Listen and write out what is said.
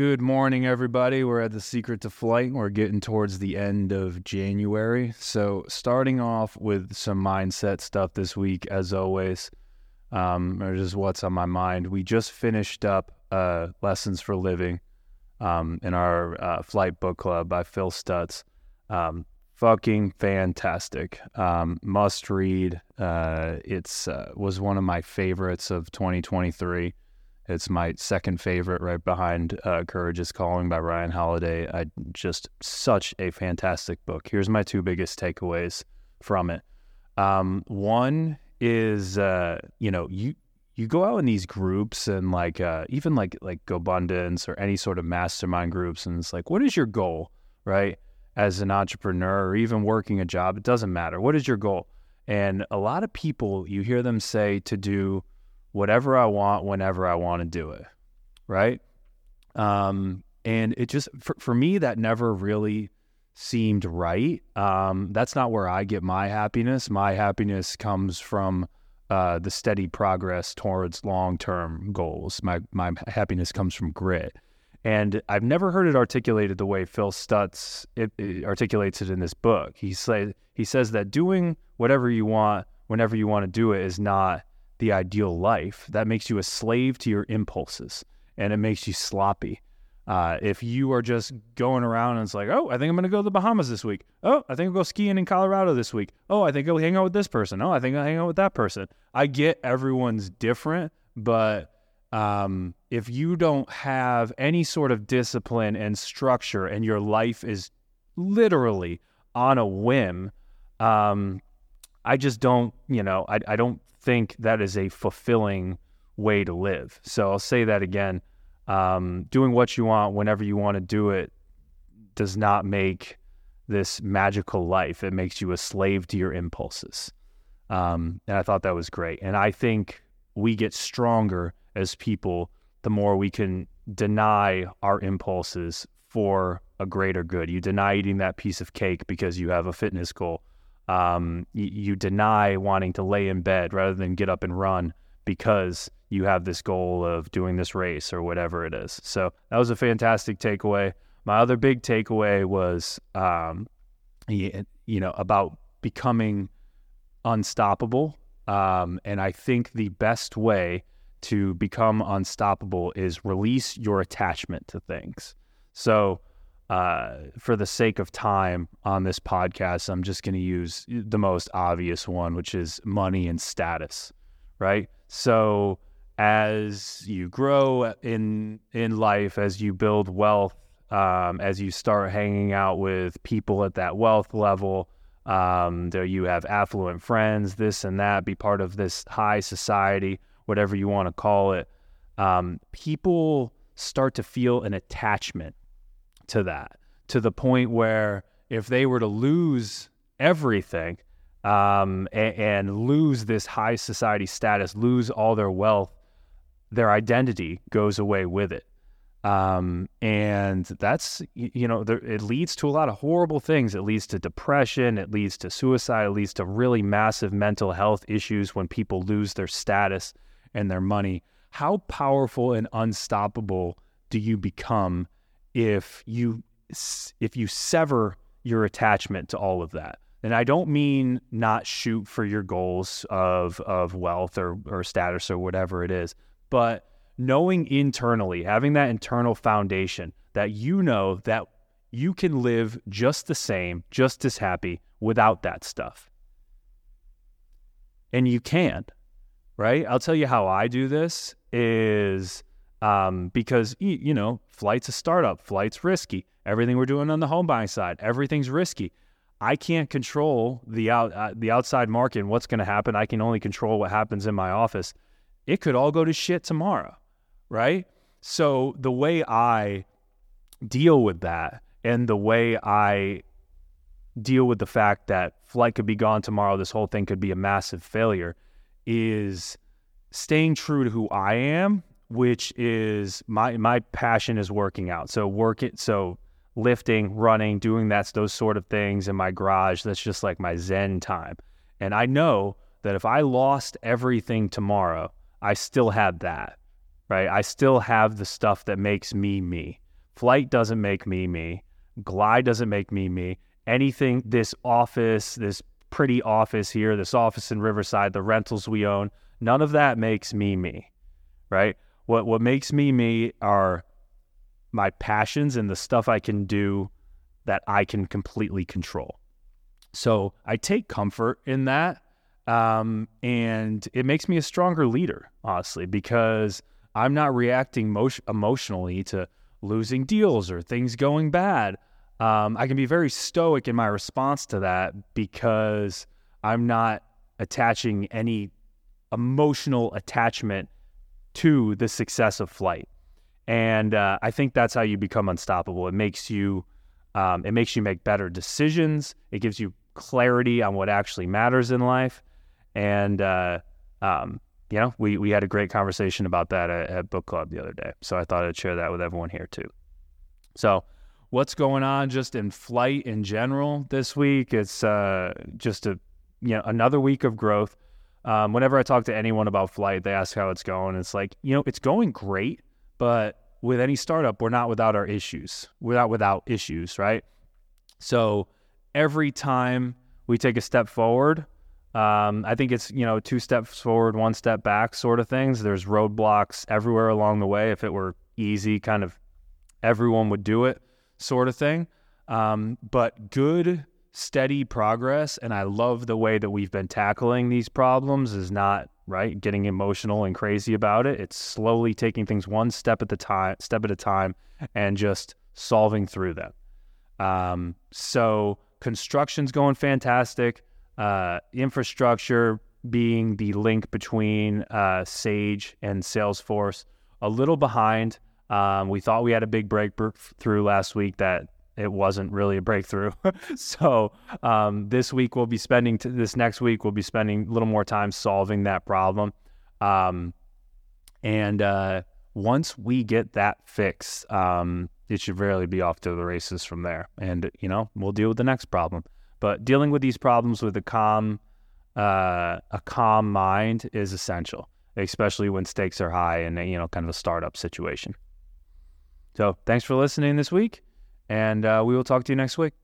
Good morning, everybody. We're at the Secret to Flight. We're getting towards the end of January. So, starting off with some mindset stuff this week, as always, um, or just what's on my mind. We just finished up uh, Lessons for Living um, in our uh, flight book club by Phil Stutz. Um, fucking fantastic. Um, must read. Uh, it's uh, was one of my favorites of 2023. It's my second favorite, right behind uh, "Courage Is Calling" by Ryan Holiday. I just such a fantastic book. Here's my two biggest takeaways from it. Um, one is, uh, you know, you you go out in these groups and like uh, even like like GoBundance or any sort of mastermind groups, and it's like, what is your goal, right? As an entrepreneur or even working a job, it doesn't matter. What is your goal? And a lot of people, you hear them say to do whatever I want whenever I want to do it, right? Um, and it just for, for me that never really seemed right. Um, that's not where I get my happiness. My happiness comes from uh, the steady progress towards long term goals. My my happiness comes from grit. And I've never heard it articulated the way Phil Stutz it, it articulates it in this book. He say he says that doing whatever you want whenever you want to do it is not the ideal life. That makes you a slave to your impulses and it makes you sloppy. Uh, if you are just going around and it's like, oh, I think I'm going to go to the Bahamas this week. Oh, I think I'll go skiing in Colorado this week. Oh, I think I'll hang out with this person. Oh, I think I'll hang out with that person. I get everyone's different, but um, if you don't have any sort of discipline and structure and your life is literally on a whim, um, I just don't, you know, I, I don't think that is a fulfilling way to live. So I'll say that again. Um, doing what you want whenever you want to do it does not make this magical life. It makes you a slave to your impulses. Um, and I thought that was great. And I think we get stronger as people the more we can deny our impulses for a greater good. You deny eating that piece of cake because you have a fitness goal um, you, you deny wanting to lay in bed rather than get up and run because you have this goal of doing this race or whatever it is. So that was a fantastic takeaway. My other big takeaway was, um, you, you know, about becoming unstoppable. Um, and I think the best way to become unstoppable is release your attachment to things. So uh, for the sake of time on this podcast, I'm just going to use the most obvious one, which is money and status, right? So as you grow in in life, as you build wealth, um, as you start hanging out with people at that wealth level, um, there you have affluent friends, this and that, be part of this high society, whatever you want to call it. Um, people start to feel an attachment to that to the point where if they were to lose everything um, and, and lose this high society status, lose all their wealth, their identity goes away with it. Um, and that's, you know, there, it leads to a lot of horrible things. It leads to depression, it leads to suicide, it leads to really massive mental health issues when people lose their status and their money. How powerful and unstoppable do you become if you if you sever your attachment to all of that? And I don't mean not shoot for your goals of of wealth or or status or whatever it is, but knowing internally, having that internal foundation that you know that you can live just the same, just as happy without that stuff. And you can, right? I'll tell you how I do this is um, because you know flight's a startup flight's risky. Everything we're doing on the home buying side everything's risky. I can't control the out uh, the outside market and what's going to happen. I can only control what happens in my office. It could all go to shit tomorrow right? So the way i deal with that and the way i deal with the fact that flight could be gone tomorrow this whole thing could be a massive failure is staying true to who i am which is my my passion is working out. So work it so lifting, running, doing that those sort of things in my garage. That's just like my zen time. And I know that if I lost everything tomorrow, I still have that. Right? I still have the stuff that makes me me. Flight doesn't make me me. Glide doesn't make me me. Anything, this office, this pretty office here, this office in Riverside, the rentals we own, none of that makes me me, right? What what makes me me are my passions and the stuff I can do that I can completely control. So I take comfort in that. Um, and it makes me a stronger leader, honestly, because I'm not reacting mo- emotionally to losing deals or things going bad. Um, I can be very stoic in my response to that because I'm not attaching any emotional attachment to the success of flight. And uh, I think that's how you become unstoppable. It makes you, um, it makes you make better decisions. It gives you clarity on what actually matters in life. And uh, um, you know, we we had a great conversation about that at, at book club the other day. So I thought I'd share that with everyone here too. So what's going on just in flight in general this week? It's uh, just a you know another week of growth. Um, whenever I talk to anyone about flight, they ask how it's going. It's like you know it's going great, but with any startup, we're not without our issues. We're not without issues, right? So every time we take a step forward, um, I think it's you know two steps forward, one step back, sort of things. There's roadblocks everywhere along the way. If it were easy, kind of everyone would do it, sort of thing. Um, but good, steady progress, and I love the way that we've been tackling these problems. Is not right getting emotional and crazy about it. It's slowly taking things one step at the time, step at a time, and just solving through them. Um, so construction's going fantastic uh, infrastructure being the link between uh, Sage and Salesforce, a little behind. Um, we thought we had a big breakthrough last week that it wasn't really a breakthrough. so um, this week we'll be spending t- this next week we'll be spending a little more time solving that problem. Um, and uh, once we get that fixed, um, it should really be off to the races from there. And you know we'll deal with the next problem. But dealing with these problems with a calm, uh, a calm mind is essential, especially when stakes are high and you know, kind of a startup situation. So, thanks for listening this week, and uh, we will talk to you next week.